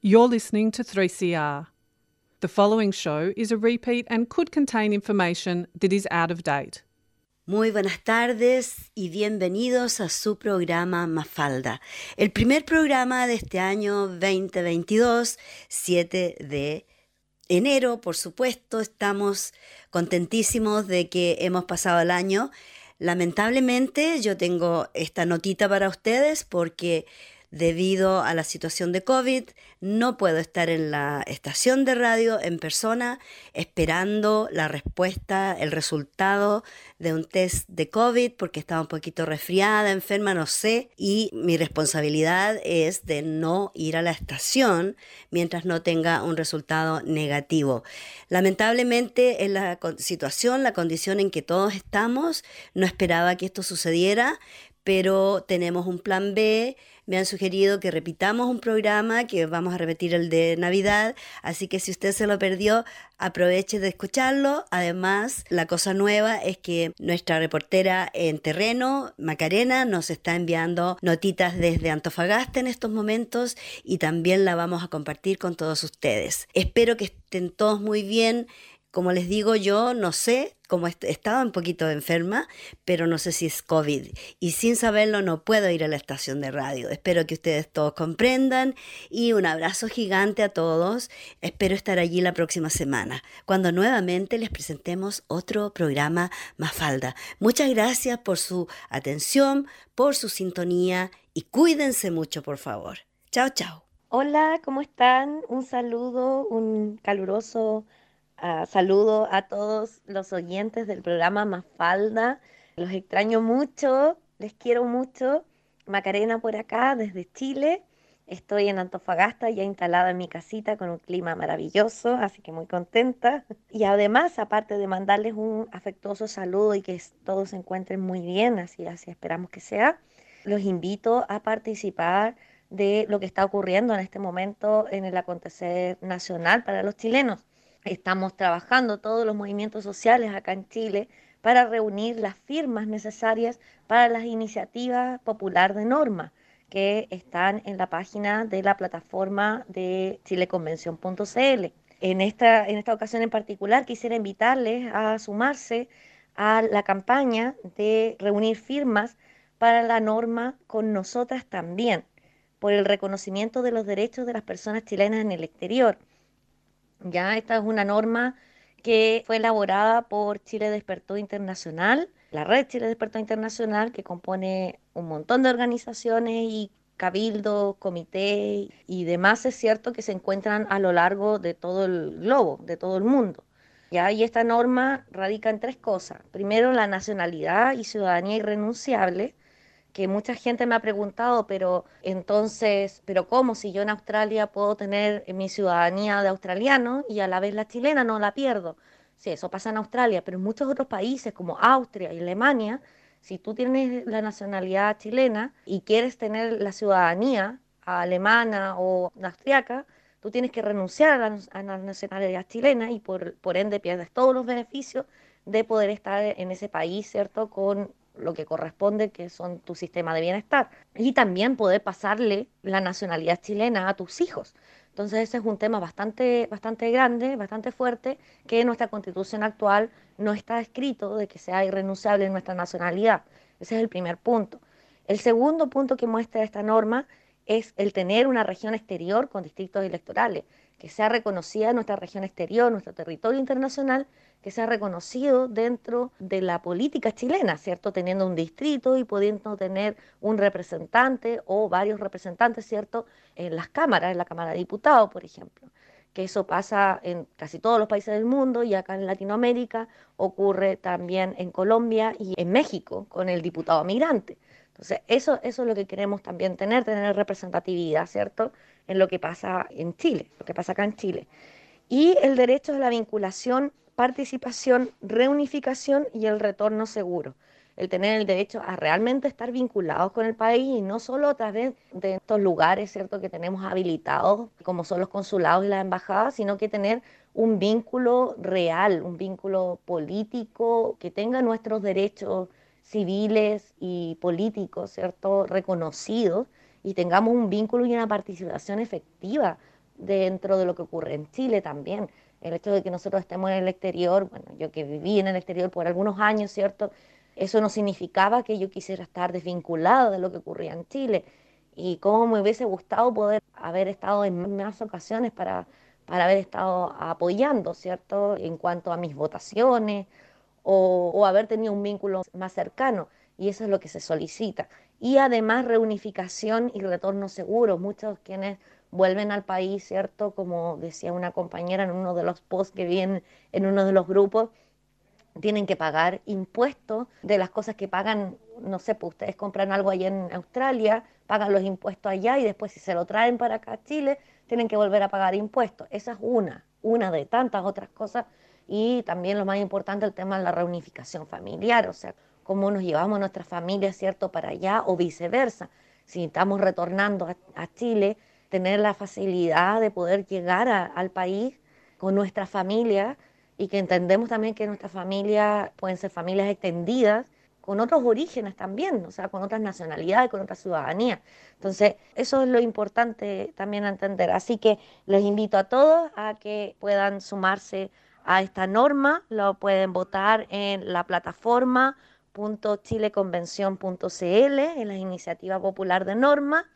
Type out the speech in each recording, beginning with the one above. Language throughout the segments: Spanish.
You're listening to 3CR. The following show is a repeat and could contain information that is out of date. Muy buenas tardes y bienvenidos a su programa Mafalda, el primer programa de este año 2022, 7 de enero, por supuesto. Estamos contentísimos de que hemos pasado el año. Lamentablemente yo tengo esta notita para ustedes porque debido a la situación de COVID, no puedo estar en la estación de radio en persona esperando la respuesta, el resultado de un test de COVID porque estaba un poquito resfriada, enferma, no sé, y mi responsabilidad es de no ir a la estación mientras no tenga un resultado negativo. Lamentablemente en la situación, la condición en que todos estamos, no esperaba que esto sucediera, pero tenemos un plan B me han sugerido que repitamos un programa, que vamos a repetir el de Navidad, así que si usted se lo perdió, aproveche de escucharlo. Además, la cosa nueva es que nuestra reportera en terreno, Macarena, nos está enviando notitas desde Antofagasta en estos momentos y también la vamos a compartir con todos ustedes. Espero que estén todos muy bien. Como les digo, yo no sé, como estaba un poquito enferma, pero no sé si es COVID. Y sin saberlo no puedo ir a la estación de radio. Espero que ustedes todos comprendan y un abrazo gigante a todos. Espero estar allí la próxima semana, cuando nuevamente les presentemos otro programa Mafalda. Muchas gracias por su atención, por su sintonía y cuídense mucho, por favor. Chao, chao. Hola, ¿cómo están? Un saludo, un caluroso Uh, saludo a todos los oyentes del programa Mafalda. Los extraño mucho, les quiero mucho. Macarena por acá, desde Chile. Estoy en Antofagasta, ya instalada en mi casita con un clima maravilloso, así que muy contenta. Y además, aparte de mandarles un afectuoso saludo y que todos se encuentren muy bien, así, así esperamos que sea, los invito a participar de lo que está ocurriendo en este momento en el acontecer nacional para los chilenos. Estamos trabajando todos los movimientos sociales acá en Chile para reunir las firmas necesarias para las iniciativas popular de norma que están en la página de la plataforma de chileconvención.cl. En esta, en esta ocasión en particular quisiera invitarles a sumarse a la campaña de reunir firmas para la norma con nosotras también, por el reconocimiento de los derechos de las personas chilenas en el exterior. Ya esta es una norma que fue elaborada por Chile Despertó Internacional, la red Chile Despertó Internacional, que compone un montón de organizaciones y cabildos, comités y demás, es cierto que se encuentran a lo largo de todo el globo, de todo el mundo. ¿ya? Y esta norma radica en tres cosas. Primero, la nacionalidad y ciudadanía irrenunciable, que mucha gente me ha preguntado, pero entonces, ¿pero cómo si yo en Australia puedo tener mi ciudadanía de australiano y a la vez la chilena no la pierdo? Sí, eso pasa en Australia, pero en muchos otros países como Austria y Alemania, si tú tienes la nacionalidad chilena y quieres tener la ciudadanía alemana o austriaca, tú tienes que renunciar a la, nacionalidad chilena y por, por ende pierdes todos los beneficios de poder estar en ese país, ¿cierto? Con lo que corresponde, que son tu sistema de bienestar. Y también poder pasarle la nacionalidad chilena a tus hijos. Entonces ese es un tema bastante, bastante grande, bastante fuerte, que en nuestra constitución actual no está escrito de que sea irrenunciable nuestra nacionalidad. Ese es el primer punto. El segundo punto que muestra esta norma es el tener una región exterior con distritos electorales, que sea reconocida nuestra región exterior, nuestro territorio internacional, que sea reconocido dentro de la política chilena, ¿cierto? Teniendo un distrito y pudiendo tener un representante o varios representantes, ¿cierto? En las cámaras, en la Cámara de Diputados, por ejemplo. Que eso pasa en casi todos los países del mundo y acá en Latinoamérica ocurre también en Colombia y en México con el diputado migrante. Entonces, eso, es lo que queremos también tener, tener representatividad, ¿cierto? En lo que pasa en Chile, lo que pasa acá en Chile. Y el derecho a la vinculación participación, reunificación y el retorno seguro. El tener el derecho a realmente estar vinculados con el país y no solo a través de estos lugares, ¿cierto?, que tenemos habilitados, como son los consulados y las embajadas, sino que tener un vínculo real, un vínculo político que tenga nuestros derechos civiles y políticos, ¿cierto?, reconocidos y tengamos un vínculo y una participación efectiva dentro de lo que ocurre en Chile también. El hecho de que nosotros estemos en el exterior, bueno, yo que viví en el exterior por algunos años, ¿cierto? Eso no significaba que yo quisiera estar desvinculada de lo que ocurría en Chile. Y cómo me hubiese gustado poder haber estado en más ocasiones para, para haber estado apoyando, ¿cierto? En cuanto a mis votaciones o, o haber tenido un vínculo más cercano. Y eso es lo que se solicita. Y además reunificación y retorno seguro. Muchos quienes vuelven al país, ¿cierto? Como decía una compañera en uno de los posts que vienen en uno de los grupos, tienen que pagar impuestos de las cosas que pagan, no sé, pues ustedes compran algo allá en Australia, pagan los impuestos allá y después si se lo traen para acá a Chile, tienen que volver a pagar impuestos. Esa es una, una de tantas otras cosas y también lo más importante, el tema de la reunificación familiar, o sea, cómo nos llevamos nuestra familia, ¿cierto?, para allá o viceversa. Si estamos retornando a Chile, tener la facilidad de poder llegar al país con nuestra familia y que entendemos también que nuestras familias pueden ser familias extendidas con otros orígenes también, o sea, con otras nacionalidades, con otra ciudadanía. Entonces, eso es lo importante también entender. Así que les invito a todos a que puedan sumarse a esta norma, lo pueden votar en la plataforma chileconvención.cl, en la iniciativa popular de norma,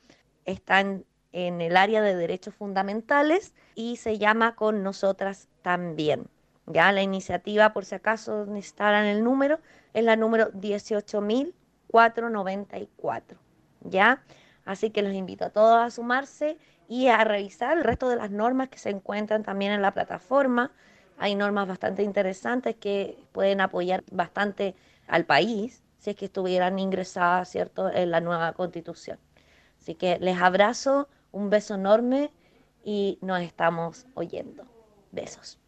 están en el área de derechos fundamentales y se llama Con Nosotras también. Ya la iniciativa, por si acaso necesitaran el número, es la número 18.494. ¿Ya? Así que los invito a todos a sumarse y a revisar el resto de las normas que se encuentran también en la plataforma. Hay normas bastante interesantes que pueden apoyar bastante al país si es que estuvieran ingresadas, ¿cierto?, en la nueva constitución. Así que les abrazo, un beso enorme y nos estamos oyendo. Besos.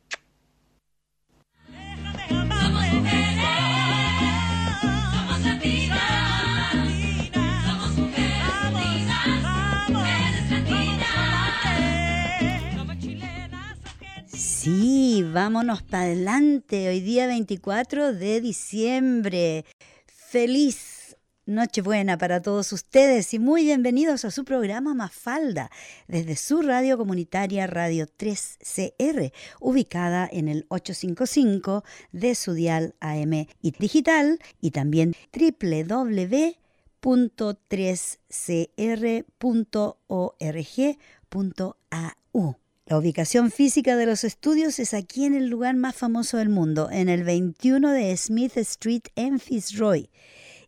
Sí, vámonos para adelante. Hoy día 24 de diciembre. Feliz Nochebuena para todos ustedes y muy bienvenidos a su programa Mafalda desde su radio comunitaria Radio 3CR, ubicada en el 855 de su dial AM y digital y también www.3cr.org.au. La ubicación física de los estudios es aquí en el lugar más famoso del mundo, en el 21 de Smith Street en Fitzroy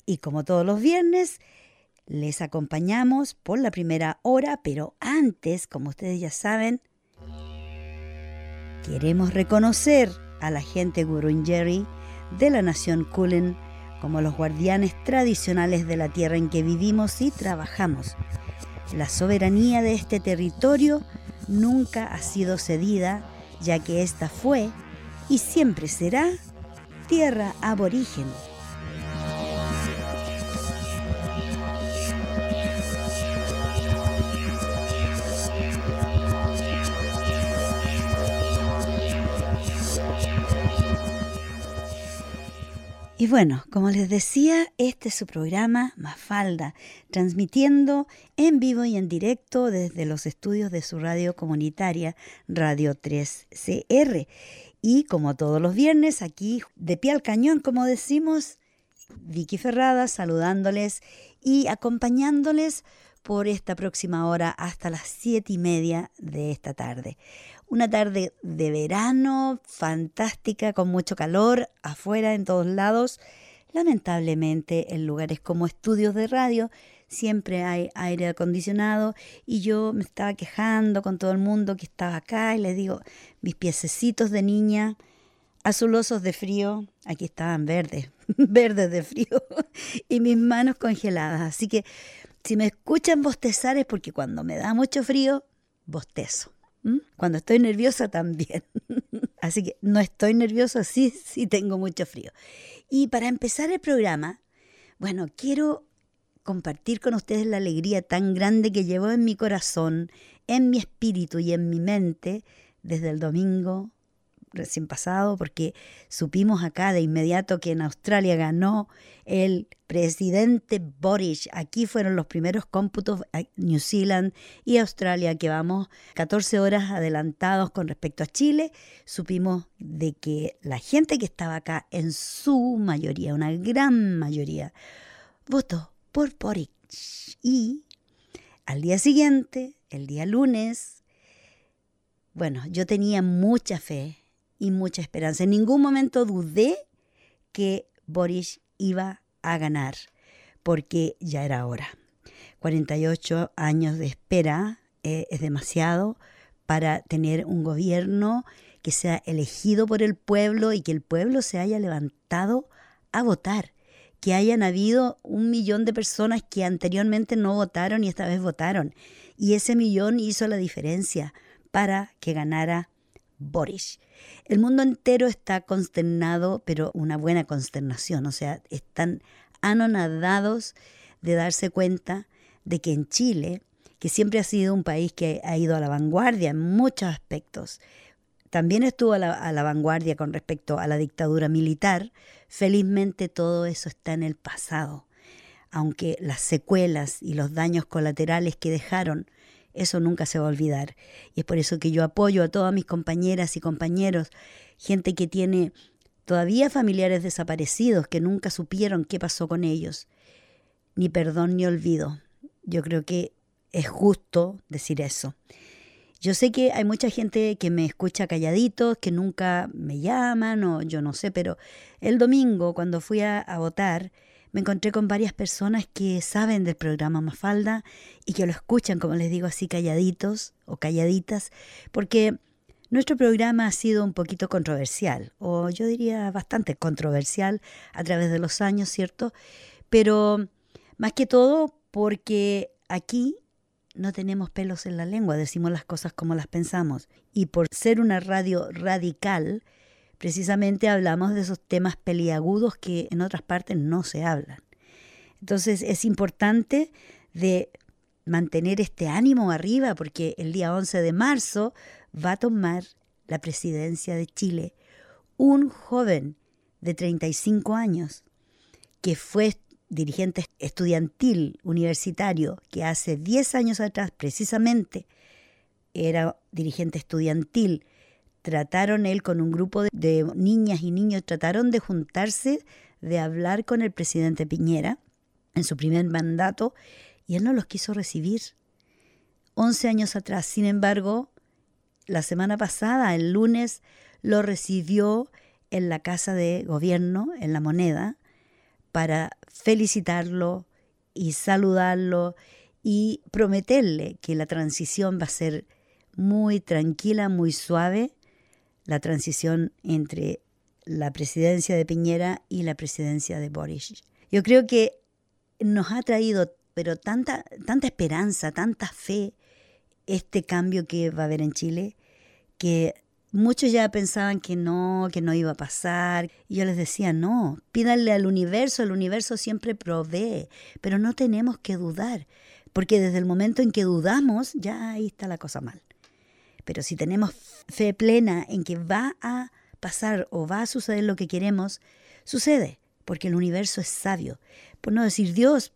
y como todos los viernes, les acompañamos por la primera hora, pero antes, como ustedes ya saben, queremos reconocer a la gente Gurunjeri de la nación Kulin como los guardianes tradicionales de la tierra en que vivimos y trabajamos. La soberanía de este territorio nunca ha sido cedida, ya que esta fue y siempre será tierra aborigen Y bueno, como les decía, este es su programa Mafalda, transmitiendo en vivo y en directo desde los estudios de su radio comunitaria Radio 3CR. Y como todos los viernes, aquí de pie al cañón, como decimos, Vicky Ferrada saludándoles y acompañándoles por esta próxima hora hasta las siete y media de esta tarde. Una tarde de verano fantástica, con mucho calor, afuera en todos lados. Lamentablemente en lugares como estudios de radio siempre hay aire acondicionado y yo me estaba quejando con todo el mundo que estaba acá y les digo, mis piececitos de niña azulosos de frío, aquí estaban verdes, verdes de frío y mis manos congeladas. Así que si me escuchan bostezar es porque cuando me da mucho frío, bostezo. Cuando estoy nerviosa también. Así que no estoy nerviosa, sí, sí tengo mucho frío. Y para empezar el programa, bueno, quiero compartir con ustedes la alegría tan grande que llevo en mi corazón, en mi espíritu y en mi mente desde el domingo recién pasado, porque supimos acá de inmediato que en Australia ganó el presidente Boris. Aquí fueron los primeros cómputos, New Zealand y Australia, que vamos 14 horas adelantados con respecto a Chile. Supimos de que la gente que estaba acá, en su mayoría, una gran mayoría, votó por Boris. Y al día siguiente, el día lunes, bueno, yo tenía mucha fe y mucha esperanza. En ningún momento dudé que Boris iba a ganar, porque ya era hora. 48 años de espera eh, es demasiado para tener un gobierno que sea elegido por el pueblo y que el pueblo se haya levantado a votar. Que hayan habido un millón de personas que anteriormente no votaron y esta vez votaron. Y ese millón hizo la diferencia para que ganara Boris. El mundo entero está consternado, pero una buena consternación, o sea, están anonadados de darse cuenta de que en Chile, que siempre ha sido un país que ha ido a la vanguardia en muchos aspectos, también estuvo a la, vanguardia con respecto a la dictadura militar, felizmente todo eso está en el pasado, aunque las secuelas y los daños colaterales que dejaron eso nunca se va a olvidar. Y es por eso que yo apoyo a todas mis compañeras y compañeros, gente que tiene todavía familiares desaparecidos que nunca supieron qué pasó con ellos. Ni perdón ni olvido. Yo creo que es justo decir eso. Yo sé que hay mucha gente que me escucha calladitos, que nunca me llaman o yo no sé, pero el domingo cuando fui a, a votar, me encontré con varias personas que saben del programa Mafalda y que lo escuchan, como les digo, así calladitos o calladitas, porque nuestro programa ha sido un poquito controversial, o yo diría bastante controversial a través de los años, ¿cierto? Pero más que todo porque aquí no tenemos pelos en la lengua, decimos las cosas como las pensamos. Y por ser una radio radical, precisamente hablamos de esos temas peliagudos que en otras partes no se hablan. Entonces es importante de mantener este ánimo arriba porque el día 11 de marzo va a tomar la presidencia de Chile un joven de 35 años que fue dirigente estudiantil universitario que hace 10 años atrás precisamente era dirigente estudiantil trataron él con un grupo de, niñas y niños, trataron de juntarse, de hablar con el presidente Piñera en su primer mandato y él no los quiso recibir. Once años atrás, sin embargo, la semana pasada, el lunes, lo recibió en la Casa de Gobierno, en la moneda, para felicitarlo y saludarlo y prometerle que la transición va a ser muy tranquila, muy suave la transición entre la presidencia de Piñera y la presidencia de Boris. Yo creo que nos ha traído, pero tanta, tanta esperanza, tanta fe, este cambio que va a haber en Chile, que muchos ya pensaban que no, que no iba a pasar. Y yo les decía, no, pídanle al universo, el universo siempre provee, pero no tenemos que dudar, porque desde el momento en que dudamos, ya ahí está la cosa mal. Pero si tenemos fe plena en que va a pasar o va a suceder lo que queremos, sucede, porque el universo es sabio. Por no decir Dios,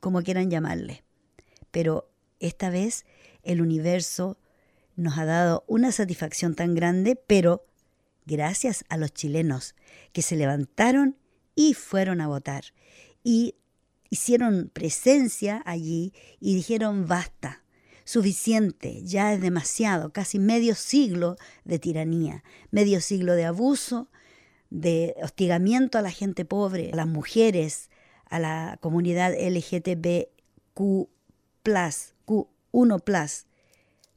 como quieran llamarle. Pero esta vez el universo nos ha dado una satisfacción tan grande, pero gracias a los chilenos que se levantaron y fueron a votar. Y hicieron presencia allí y dijeron basta suficiente, ya es demasiado, casi medio siglo de tiranía, medio siglo de abuso, de hostigamiento a la gente pobre, a las mujeres, a la comunidad LGTBQ, Q1.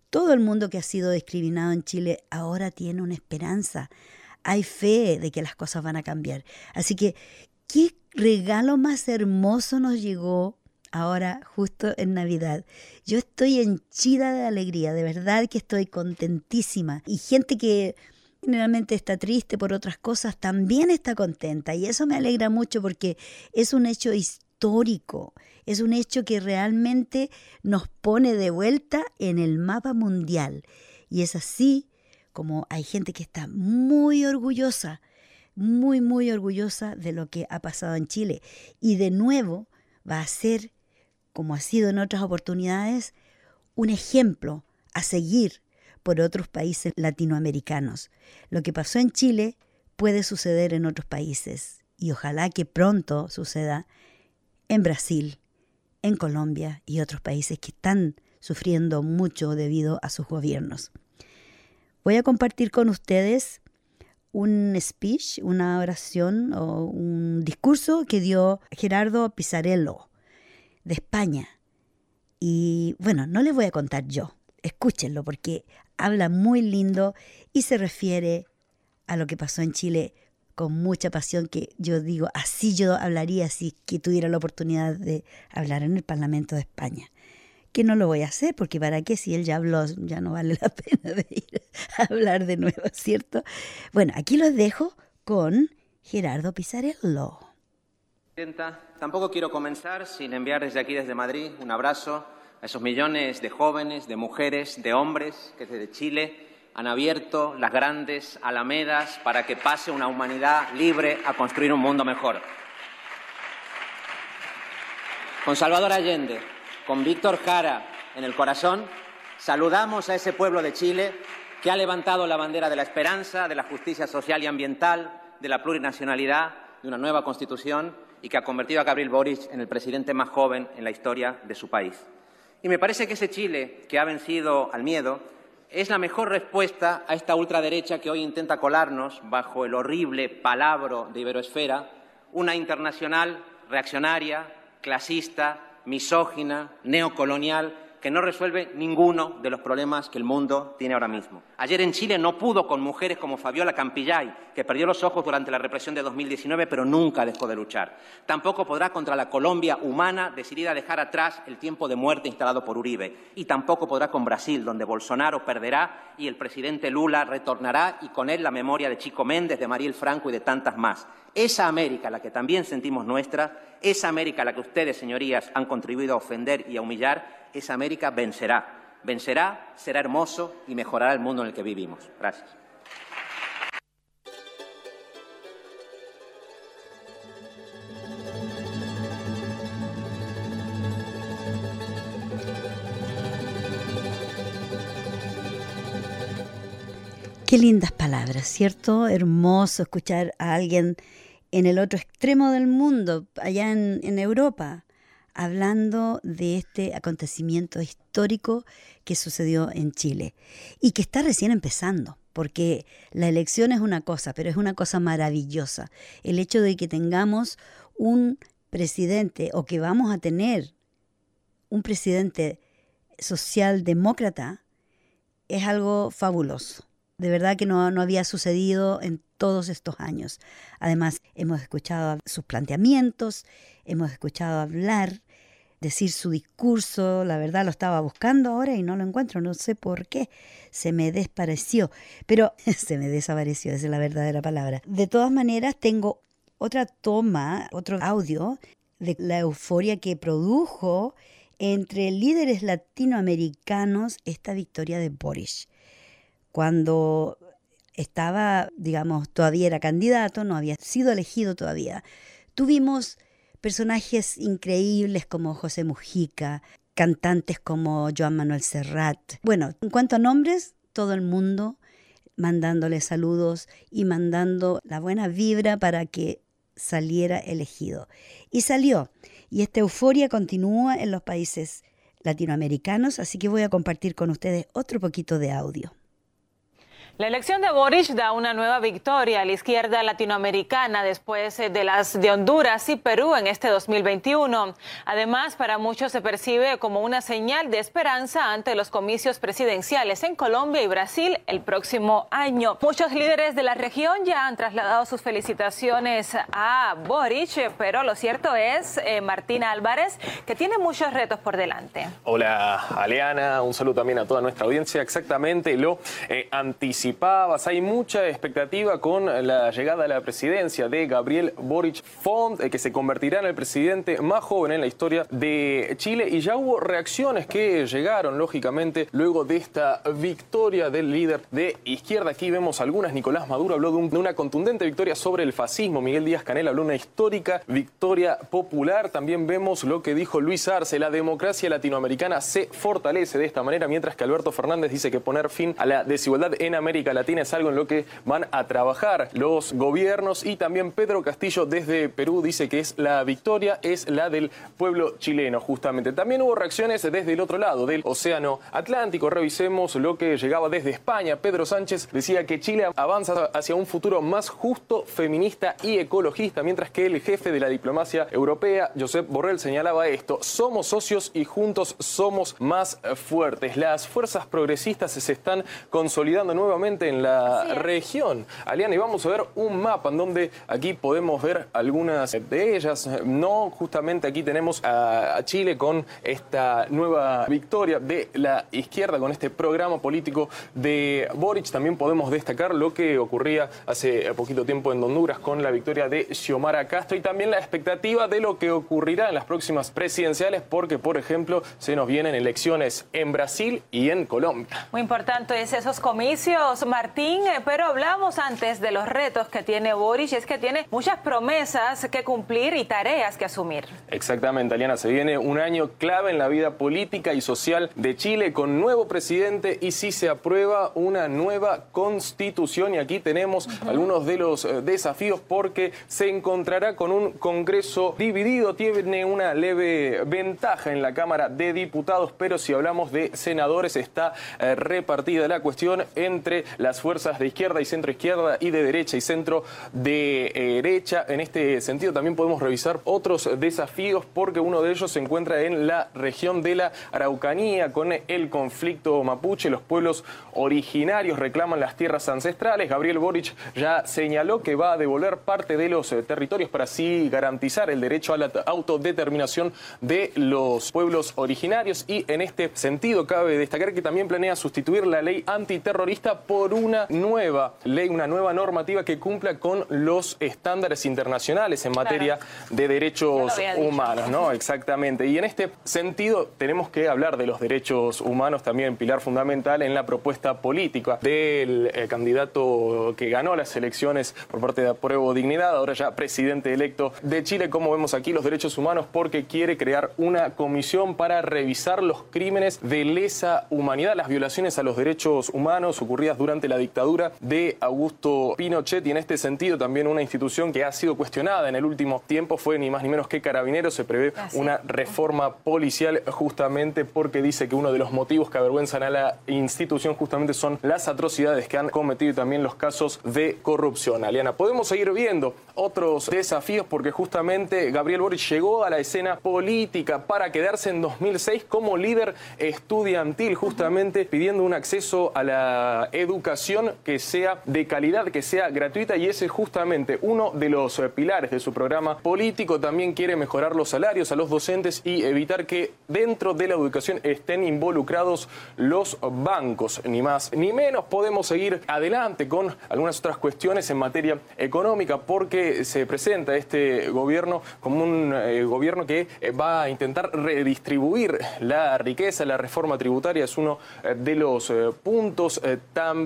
Todo el mundo que ha sido discriminado en Chile ahora tiene una esperanza. Hay fe de que las cosas van a cambiar. Así que, ¿qué regalo más hermoso nos llegó ahora justo en Navidad. Yo estoy henchida de alegría, de verdad que estoy contentísima. Y gente que generalmente está triste por otras cosas también está contenta. Y eso me alegra mucho porque es un hecho histórico, es un hecho que realmente nos pone de vuelta en el mapa mundial. Y es así como hay gente que está muy orgullosa, muy, muy orgullosa de lo que ha pasado en Chile. Y de nuevo va a ser, como ha sido en otras oportunidades, un ejemplo a seguir por otros países latinoamericanos. Lo que pasó en Chile puede suceder en otros países y ojalá que pronto suceda en Brasil, en Colombia y otros países que están sufriendo mucho debido a sus gobiernos. Voy a compartir con ustedes un speech, una oración o un discurso que dio Gerardo Pizarello de España. Y bueno, no les voy a contar yo, escúchenlo porque habla muy lindo y se refiere a lo que pasó en Chile con mucha pasión que yo digo, así yo hablaría si que tuviera la oportunidad de hablar en el Parlamento de España. Que no lo voy a hacer, porque para qué si él ya habló, ya no vale la pena de ir a hablar de nuevo, ¿cierto? Bueno, aquí los dejo con Gerardo Pizarello. Tampoco quiero comenzar sin enviar desde aquí, desde Madrid, un abrazo a esos millones de jóvenes, de mujeres, de hombres que desde Chile han abierto las grandes alamedas para que pase una humanidad libre a construir un mundo mejor. Con Salvador Allende, con Víctor Jara en el corazón, saludamos a ese pueblo de Chile que ha levantado la bandera de la esperanza, de la justicia social y ambiental, de la plurinacionalidad, de una nueva constitución y que ha convertido a Gabriel Boric en el presidente más joven en la historia de su país. Y me parece que ese Chile que ha vencido al miedo es la mejor respuesta a esta ultraderecha que hoy intenta colarnos bajo el horrible palabro de Iberoesfera, una internacional reaccionaria, clasista, misógina, neocolonial, que no resuelve ninguno de los problemas que el mundo tiene ahora mismo. Ayer en Chile no pudo con mujeres como Fabiola Campillay, que perdió los ojos durante la represión de 2019, pero nunca dejó de luchar. Tampoco podrá contra la Colombia humana decidida a dejar atrás el tiempo de muerte instalado por Uribe. Y tampoco podrá con Brasil, donde Bolsonaro perderá y el presidente Lula retornará y con él la memoria de Chico Méndez, de Mariel Franco y de tantas más. Esa América, la que también sentimos nuestra, esa América la que ustedes, señorías, han contribuido a ofender y a humillar, esa América vencerá. Vencerá, será hermoso y mejorará el mundo en el que vivimos. Gracias. Qué lindas palabras, ¿cierto? Hermoso escuchar a alguien en el otro extremo del mundo, allá en, Europa, hablando de este acontecimiento histórico que sucedió en Chile y que está recién empezando, porque la elección es una cosa, pero es una cosa maravillosa. El hecho de que tengamos un presidente o que vamos a tener un presidente socialdemócrata es algo fabuloso. De verdad que no, no había sucedido en todos estos años. Además, hemos escuchado sus planteamientos, hemos escuchado hablar decir su discurso, la verdad lo estaba buscando ahora y no lo encuentro, no sé por qué, se me despareció, pero se me desapareció, esa es la verdadera palabra. De todas maneras, tengo otra toma, otro audio de la euforia que produjo entre líderes latinoamericanos esta victoria de Boris. Cuando estaba, digamos, todavía era candidato, no había sido elegido todavía, tuvimos personajes increíbles como José Mujica, cantantes como Joan Manuel Serrat. Bueno, en cuanto a nombres, todo el mundo mandándole saludos y mandando la buena vibra para que saliera elegido. Y salió. Y esta euforia continúa en los países latinoamericanos, así que voy a compartir con ustedes otro poquito de audio. La elección de Boric da una nueva victoria a la izquierda latinoamericana después eh, de las de Honduras y Perú en este 2021. Además, para muchos se percibe como una señal de esperanza ante los comicios presidenciales en Colombia y Brasil el próximo año. Muchos líderes de la región ya han trasladado sus felicitaciones a Boric, pero lo cierto es, eh, Martina Álvarez, que tiene muchos retos por delante. Hola, Aleana, un saludo también a toda nuestra audiencia. Exactamente lo eh, hay mucha expectativa con la llegada a la presidencia de Gabriel Boric Font, eh, que se convertirá en el presidente más joven en la historia de Chile. Y ya hubo reacciones que llegaron, lógicamente, luego de esta victoria del líder de izquierda. Aquí vemos algunas. Nicolás Maduro habló de, de una contundente victoria sobre el fascismo. Miguel Díaz Canel habló de una histórica victoria popular. También vemos lo que dijo Luis Arce. La democracia latinoamericana se fortalece de esta manera, mientras que Alberto Fernández dice que poner fin a la desigualdad en América Latina es algo en lo que van a trabajar los gobiernos y también Pedro Castillo desde Perú dice que es la victoria es la del pueblo chileno justamente. También hubo reacciones desde el otro lado del Océano Atlántico. Revisemos lo que llegaba desde España. Pedro Sánchez decía que Chile avanza hacia un futuro más justo, feminista y ecologista, mientras que el jefe de la diplomacia europea, Josep Borrell, señalaba esto. Somos socios y juntos somos más fuertes. Las fuerzas progresistas se están consolidando nuevamente en la región. Aliana, y vamos a ver un mapa en donde aquí podemos ver algunas de ellas. No, justamente aquí tenemos a, Chile con esta nueva victoria de la izquierda, con este programa político de Boric. También podemos destacar lo que ocurría hace poquito tiempo en Honduras con la victoria de Xiomara Castro y también la expectativa de lo que ocurrirá en las próximas presidenciales, porque, por ejemplo, se nos vienen elecciones en Brasil y en Colombia. Muy importante es esos comicios, Martín, eh, pero hablamos antes de los retos que tiene Boris, y es que tiene muchas promesas que cumplir y tareas que asumir. Exactamente, Aliana, se viene un año clave en la vida política y social de Chile con nuevo presidente y si se aprueba una nueva constitución. Y aquí tenemos algunos de los eh, desafíos porque se encontrará con un Congreso dividido, tiene una leve ventaja en la Cámara de Diputados, pero si hablamos de senadores está eh, repartida la cuestión entre las fuerzas de izquierda y centro izquierda y de derecha y centro eh, derecha. En este sentido también podemos revisar otros desafíos porque uno de ellos se encuentra en la región de la Araucanía con el conflicto mapuche. Los pueblos originarios reclaman las tierras ancestrales. Gabriel Boric ya señaló que va a devolver parte de los eh, territorios para así garantizar el derecho a la autodeterminación de los pueblos originarios y en este sentido cabe destacar que también planea sustituir la ley antiterrorista por una nueva ley, una nueva normativa que cumpla con los estándares internacionales en materia de derechos humanos, ¿no? Exactamente. Y en este sentido tenemos que hablar de los derechos humanos también, pilar fundamental en la propuesta política del eh, candidato que ganó las elecciones por parte de Apruebo Dignidad, ahora ya presidente electo de Chile, como vemos aquí los derechos humanos, porque quiere crear una comisión para revisar los crímenes de lesa humanidad, las violaciones a los derechos humanos ocurridas durante la dictadura de Augusto Pinochet y en este sentido también una institución que ha sido cuestionada en el último tiempo fue ni más ni menos que Carabineros. Se prevé una reforma policial justamente porque dice que uno de los motivos que avergüenzan a la institución justamente son las atrocidades que han cometido y también los casos de corrupción. Aliana, podemos seguir viendo otros desafíos porque justamente Gabriel Boric llegó a la escena política para quedarse en 2006 como líder estudiantil, justamente pidiendo un acceso a la educación que sea de calidad, que sea gratuita y ese es justamente uno de los eh, pilares de su programa político. También quiere mejorar los salarios a los docentes y evitar que dentro de la educación estén involucrados los bancos, ni más ni menos. Podemos seguir adelante con algunas otras cuestiones en materia económica porque se presenta este gobierno como un eh, gobierno que eh, va a intentar redistribuir la riqueza, la reforma tributaria es uno de los puntos. también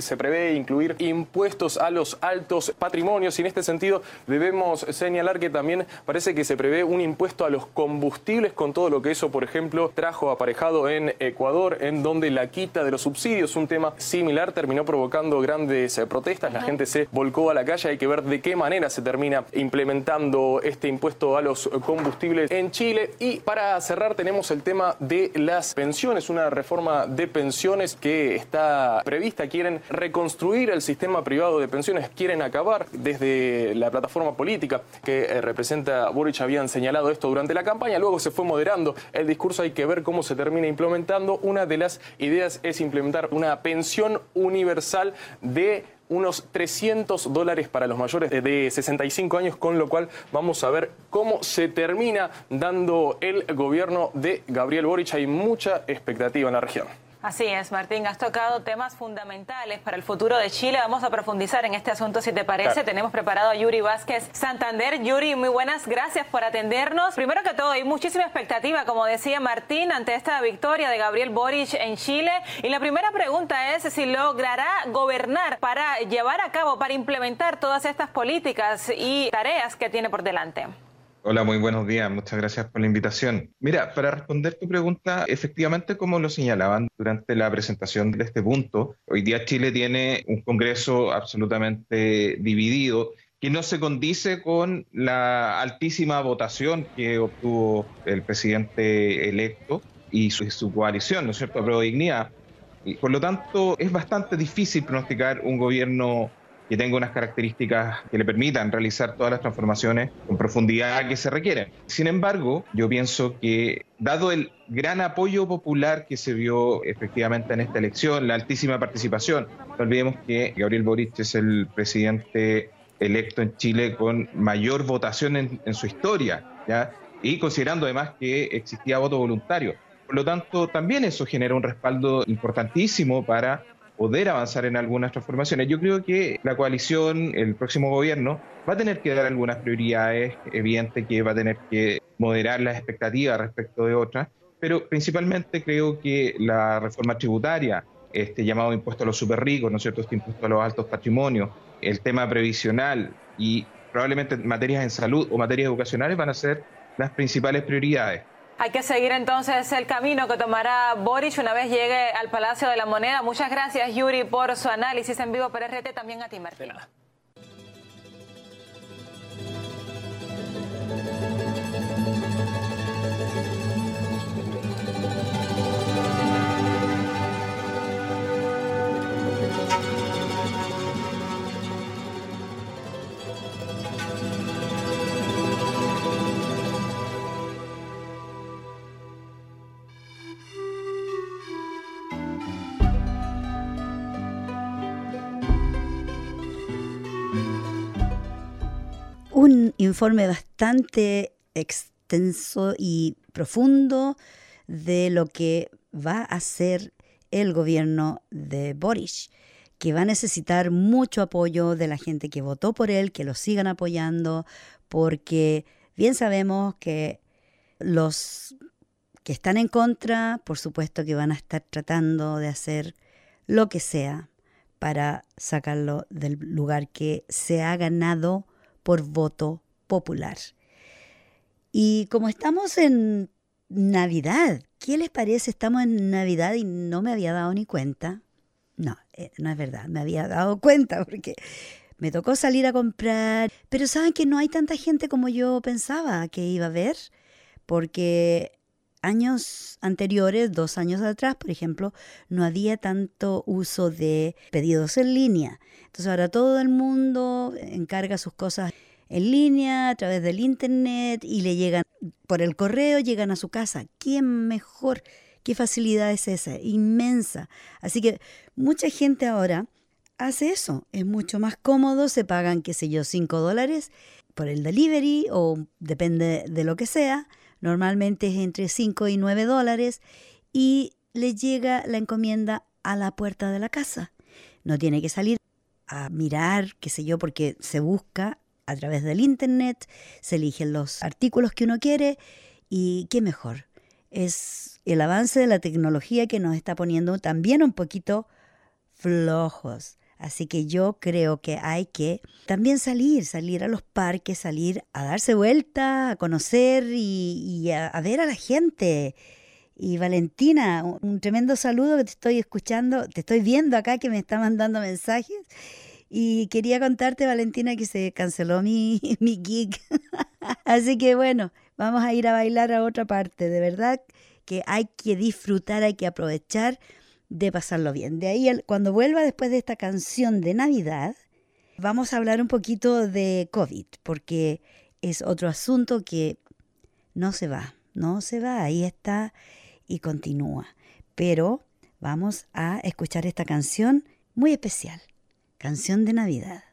se prevé incluir impuestos a los altos patrimonios y en este sentido debemos señalar que también parece que se prevé un impuesto a los combustibles con todo lo que eso, por ejemplo, trajo aparejado en Ecuador, en donde la quita de los subsidios, un tema similar, terminó provocando grandes eh, protestas, la gente se volcó a la calle, hay que ver de qué manera se termina implementando este impuesto a los combustibles en Chile. Y para cerrar tenemos el tema de las pensiones, una reforma de pensiones que está prevista, quieren reconstruir el sistema privado de pensiones, quieren acabar desde la plataforma política que eh, representa Boric habían señalado esto durante la campaña, luego se fue moderando el discurso, hay que ver cómo se termina implementando. Una de las ideas es implementar una pensión universal de unos 300 dólares para los mayores de 65 años, con lo cual vamos a ver cómo se termina dando el gobierno de Gabriel Boric. Hay mucha expectativa en la región. Así es, Martín, has tocado temas fundamentales para el futuro de Chile. Vamos a profundizar en este asunto, si te parece. Tenemos preparado a Yuri Vázquez Santander. Yuri, muy buenas, gracias por atendernos. Primero que todo, hay muchísima expectativa, como decía Martín, ante esta victoria de Gabriel Boric en Chile. Y la primera pregunta es si logrará gobernar para llevar a cabo, para implementar todas estas políticas y tareas que tiene por delante. Hola, muy buenos días. Muchas gracias por la invitación. Mira, para responder tu pregunta, efectivamente, como lo señalaban durante la presentación de este punto, hoy día Chile tiene un Congreso absolutamente dividido que no se condice con la altísima votación que obtuvo el presidente electo y su, coalición, ¿no es cierto?, a dignidad. Y por lo tanto, es bastante difícil pronosticar un gobierno que tenga unas características que le permitan realizar todas las transformaciones con profundidad que se requieren. Sin embargo, yo pienso que dado el gran apoyo popular que se vio efectivamente en esta elección, la altísima participación, no olvidemos que Gabriel Boric es el presidente electo en Chile con mayor votación en, su historia, ¿ya? y considerando además que existía voto voluntario. Por lo tanto, también eso genera un respaldo importantísimo para poder avanzar en algunas transformaciones. Yo creo que la coalición, el próximo gobierno, va a tener que dar algunas prioridades, evidente que va a tener que moderar las expectativas respecto de otras, pero principalmente creo que la reforma tributaria, este llamado impuesto a los super ricos, ¿no es cierto?, este impuesto a los altos patrimonios, el tema previsional y probablemente materias en salud o materias educacionales van a ser las principales prioridades. Hay que seguir entonces el camino que tomará Boric una vez llegue al Palacio de la Moneda. Muchas gracias, Yuri, por su análisis en vivo por RT. También a ti, Martín. Informe bastante extenso y profundo de lo que va a hacer el gobierno de Boris, que va a necesitar mucho apoyo de la gente que votó por él, que lo sigan apoyando, porque bien sabemos que los que están en contra, por supuesto que van a estar tratando de hacer lo que sea para sacarlo del lugar que se ha ganado por voto popular. Y como estamos en Navidad, ¿qué les parece? Estamos en Navidad y no me había dado ni cuenta. No, eh, no es verdad, me había dado cuenta porque me tocó salir a comprar, pero saben que no hay tanta gente como yo pensaba que iba a ver, porque años anteriores, dos años atrás, por ejemplo, no había tanto uso de pedidos en línea. Entonces ahora todo el mundo encarga sus cosas en línea, a través del internet y le llegan por el correo, llegan a su casa. ¿Quién mejor? ¿Qué facilidad es esa? Inmensa. Así que mucha gente ahora hace eso. Es mucho más cómodo, se pagan, qué sé yo, 5 dólares por el delivery o depende de lo que sea. Normalmente es entre 5 y 9 dólares y le llega la encomienda a la puerta de la casa. No tiene que salir a mirar, qué sé yo, porque se busca a través del Internet, se eligen los artículos que uno quiere y qué mejor. Es el avance de la tecnología que nos está poniendo también un poquito flojos. Así que yo creo que hay que también salir, salir a los parques, salir a darse vuelta, a conocer y, a, a ver a la gente. Y Valentina, un tremendo saludo que te estoy escuchando, te estoy viendo acá que me está mandando mensajes. Y quería contarte, Valentina, que se canceló mi, mi gig. Así que bueno, vamos a ir a bailar a otra parte. De verdad que hay que disfrutar, hay que aprovechar de pasarlo bien. De ahí, cuando vuelva después de esta canción de Navidad, vamos a hablar un poquito de COVID, porque es otro asunto que no se va, no se va, ahí está y continúa. Pero vamos a escuchar esta canción muy especial, canción de Navidad.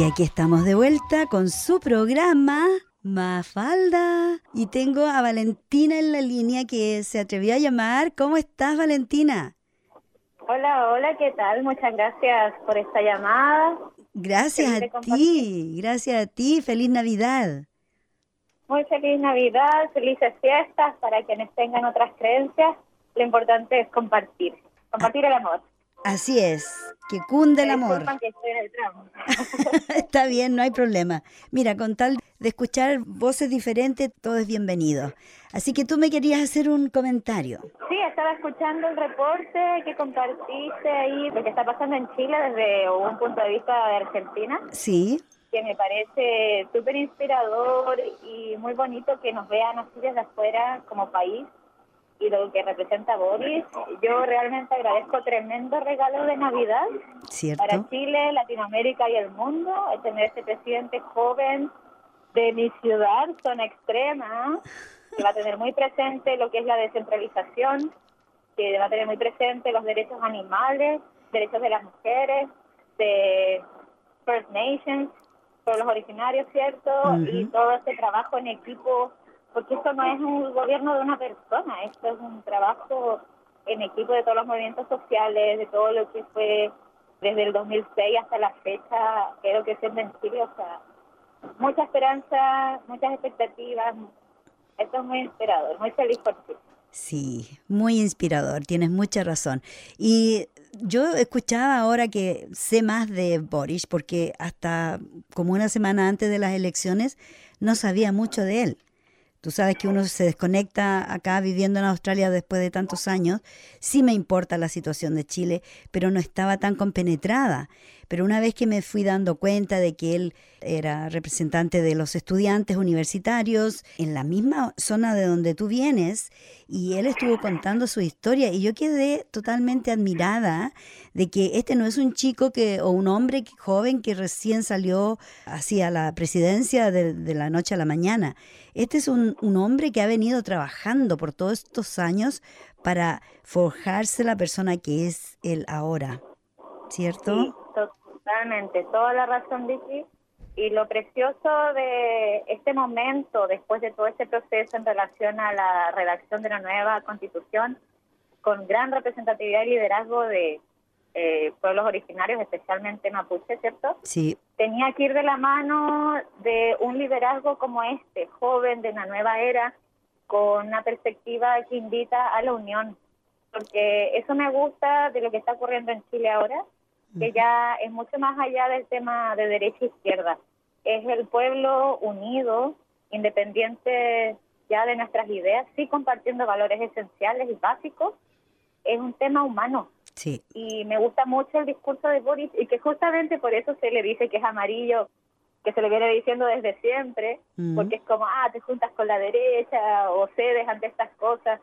Y aquí estamos de vuelta con su programa Mafalda. Y tengo a Valentina en la línea que se atrevió a llamar. ¿Cómo estás, Valentina? Hola, hola, ¿qué tal? Muchas gracias por esta llamada. Gracias a ti, gracias a ti. Feliz Navidad. Muy feliz Navidad, felices fiestas para quienes tengan otras creencias. Lo importante es compartir, compartir el amor. Así es, que cunde el amor. Está bien, no hay problema. Mira, con tal de escuchar voces diferentes, todo es bienvenido. Así que tú me querías hacer un comentario. Sí, estaba escuchando el reporte que compartiste ahí, lo que está pasando en Chile desde un punto de vista de Argentina. Sí. Que me parece súper inspirador y muy bonito que nos vean así desde afuera como país y lo que representa Boris. Yo realmente agradezco tremendo regalo de Navidad para Chile, Latinoamérica y el mundo, el tener este presidente joven de mi ciudad, zona extrema, que va a tener muy presente lo que es la descentralización, que va a tener muy presente los derechos animales, derechos de las mujeres, de First Nations, los originarios, ¿cierto? Y todo este trabajo en equipo porque esto no es un gobierno de una persona, esto es un trabajo en equipo de todos los movimientos sociales, de todo lo que fue desde el 2006 hasta la fecha, creo que es en Chile, o sea, mucha esperanza, muchas expectativas, esto es muy inspirador, muy feliz por ti. Sí, muy inspirador, tienes mucha razón. Y yo escuchaba ahora que sé más de Boris, porque hasta como una semana antes de las elecciones no sabía mucho de él. Tú sabes que uno se desconecta acá viviendo en Australia después de tantos años. Sí me importa la situación de Chile, pero no estaba tan compenetrada. Pero una vez que me fui dando cuenta de que él era representante de los estudiantes universitarios en la misma zona de donde tú vienes, y él estuvo contando su historia, y yo quedé totalmente admirada de que este no es un chico que o un hombre joven que recién salió hacia la presidencia de, la noche a la mañana. Este es un, un hombre que ha venido trabajando por todos estos años para forjarse la persona que es él ahora, ¿cierto? Totalmente, toda la razón, Vicky. Y lo precioso de este momento, después de todo este proceso en relación a la redacción de la nueva constitución, con gran representatividad y liderazgo de eh, pueblos originarios, especialmente mapuche, ¿cierto? Sí. Tenía que ir de la mano de un liderazgo como este, joven de la nueva era, con una perspectiva que invita a la unión, porque eso me gusta de lo que está ocurriendo en Chile ahora, que ya es mucho más allá del tema de derecha e izquierda. Es el pueblo unido, independiente ya de nuestras ideas, sí compartiendo valores esenciales y básicos. Es un tema humano. Sí. Y me gusta mucho el discurso de Boris y que justamente por eso se le dice que es amarillo, que se le viene diciendo desde siempre, porque es como, ah, te juntas con la derecha o cedes ante estas cosas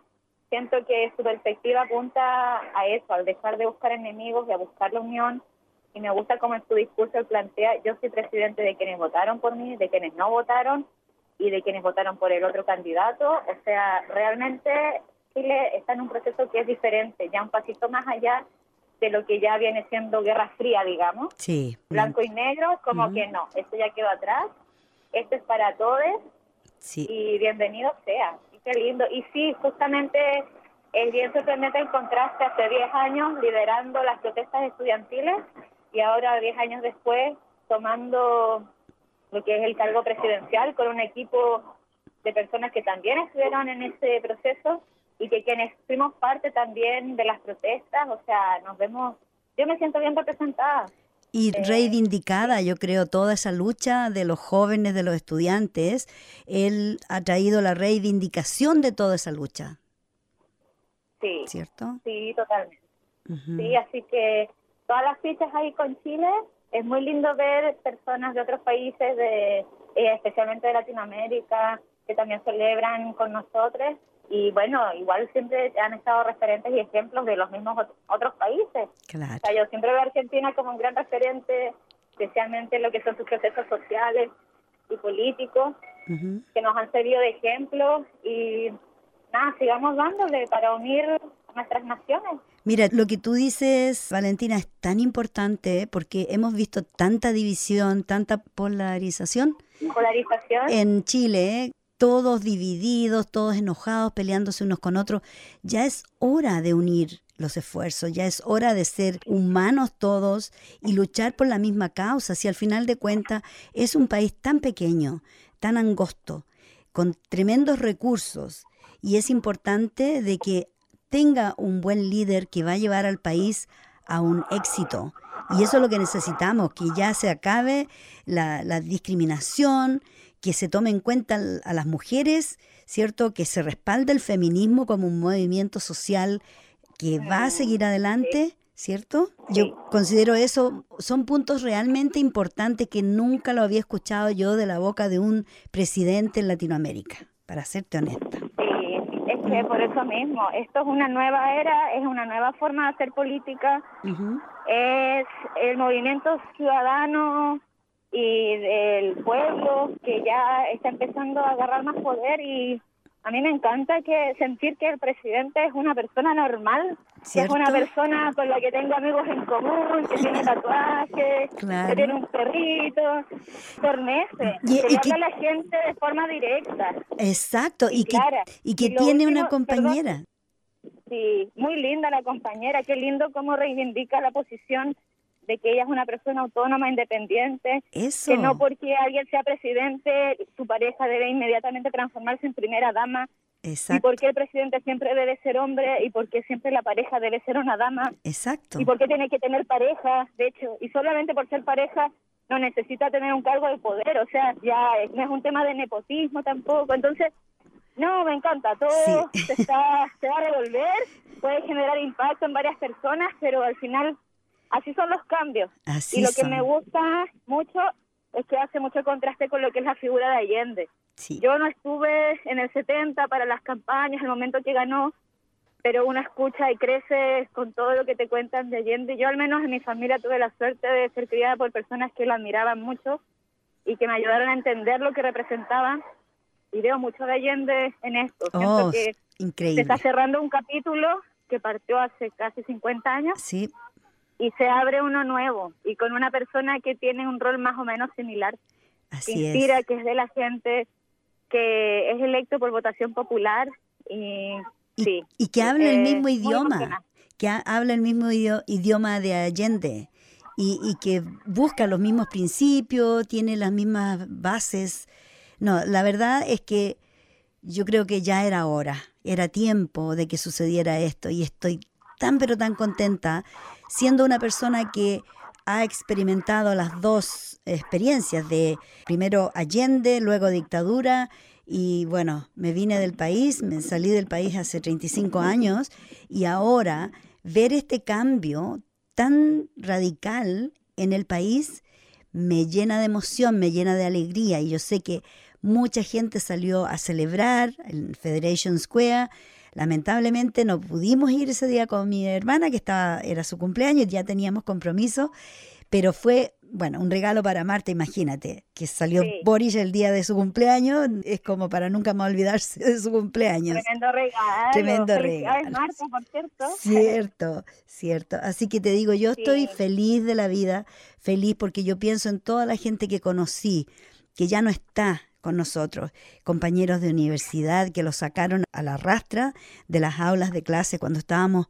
siento que su perspectiva apunta a eso, al dejar de buscar enemigos y a buscar la unión. Y me gusta cómo en su discurso él plantea, yo soy presidente de quienes votaron por mí, de quienes no votaron y de quienes votaron por el otro candidato. O sea, realmente Chile está en un proceso que es diferente, ya un pasito más allá de lo que ya viene siendo Guerra Fría, digamos. Sí. Blanco y negro, como que no, esto ya quedó atrás, esto es para todos sí. y bienvenido sea lindo. Y sí, justamente es bien sorprendente el contraste hace 10 años liderando las protestas estudiantiles y ahora 10 años después tomando lo que es el cargo presidencial con un equipo de personas que también estuvieron en ese proceso y que quienes fuimos parte también de las protestas, o sea, nos vemos, yo me siento bien representada. Y reivindicada, yo creo, toda esa lucha de los jóvenes, de los estudiantes, él ha traído la reivindicación de toda esa lucha. Sí. ¿Cierto? Sí, totalmente. Sí, así que todas las fichas ahí con Chile, es muy lindo ver personas de otros países, de eh, especialmente de Latinoamérica, que también celebran con nosotros y bueno, igual siempre han estado referentes y ejemplos de los mismos otros países. Claro. yo siempre veo a Argentina como un gran referente, especialmente en lo que son sus procesos sociales y políticos, que nos han servido de ejemplo y nada, sigamos dándole para unir nuestras naciones. Mira, lo que tú dices, Valentina, es tan importante porque hemos visto tanta división, tanta polarización. Polarización. En Chile, todos divididos, todos enojados, peleándose unos con otros. Ya es hora de unir los esfuerzos, ya es hora de ser humanos todos y luchar por la misma causa. Si al final de cuentas es un país tan pequeño, tan angosto, con tremendos recursos, y es importante de que tenga un buen líder que va a llevar al país a un éxito. Y eso es lo que necesitamos, que ya se acabe la, la discriminación, que se tome en cuenta a las mujeres, ¿cierto? Que se respalde el feminismo como un movimiento social que va a seguir adelante, ¿cierto? Yo considero eso, son puntos realmente importantes que nunca lo había escuchado yo de la boca de un presidente en Latinoamérica, para serte honesta. Sí, es que por eso mismo, esto es una nueva era, es una nueva forma de hacer política, es el movimiento ciudadano y del pueblo que ya está empezando a agarrar más poder y a mí me encanta que sentir que el presidente es una persona normal, que es una persona con la que tengo amigos en común, que tiene tatuajes, que tiene un perrito, por meses, y, que, habla a la gente de forma directa. Exacto, y, que, y que tiene una compañera. sí, muy linda la compañera, qué lindo cómo reivindica la posición de que ella es una persona autónoma, independiente, que no porque alguien sea presidente, su pareja debe inmediatamente transformarse en primera dama, Exacto. y porque el presidente siempre debe ser hombre y porque siempre la pareja debe ser una dama. Exacto. Y porque tiene que tener pareja, de hecho, y solamente por ser pareja no necesita tener un cargo de poder, o sea, ya no es un tema de nepotismo tampoco, entonces no, me encanta, todo se, está, se va a revolver, puede generar impacto en varias personas, pero al final así son los cambios. y lo que me gusta mucho es que hace mucho contraste con lo que es la figura de Allende. Yo no estuve en el 70 para las campañas, el momento que ganó, pero uno escucha y crece con todo lo que te cuentan de Allende. Yo al menos en mi familia tuve la suerte de ser criada por personas que lo admiraban mucho y que me ayudaron a entender lo que representaba. Y veo mucho de Allende en esto. Oh, que increíble. se está cerrando un capítulo que partió hace casi 50 años. Sí y se abre uno nuevo y con una persona que tiene un rol más o menos similar. Así inspira, que es de la gente que es electo por votación popular y, sí, y que habla el mismo idioma, que habla el mismo idioma de Allende y, y que busca los mismos principios, tiene las mismas bases. No, la verdad es que yo creo que ya era hora, era tiempo de que sucediera esto y estoy tan pero tan contenta siendo una persona que ha experimentado las dos experiencias de primero Allende, luego dictadura y bueno, me vine del país, me salí del país hace 35 años y ahora ver este cambio tan radical en el país me llena de emoción, me llena de alegría y yo sé que mucha gente salió a celebrar en Federation Square Lamentablemente no pudimos ir ese día con mi hermana, que estaba, era su cumpleaños, ya teníamos compromiso, pero fue, bueno, un regalo para Marta, imagínate, que salió Boris el día de su cumpleaños, es como para nunca más olvidarse de su cumpleaños. Tremendo regalo. Tremendo regalo. Marta, por cierto. Cierto, cierto. Así que te digo, yo estoy feliz de la vida, feliz porque yo pienso en toda la gente que conocí, que ya no está con nosotros, compañeros de universidad que los sacaron a la rastra de las aulas de clase cuando estábamos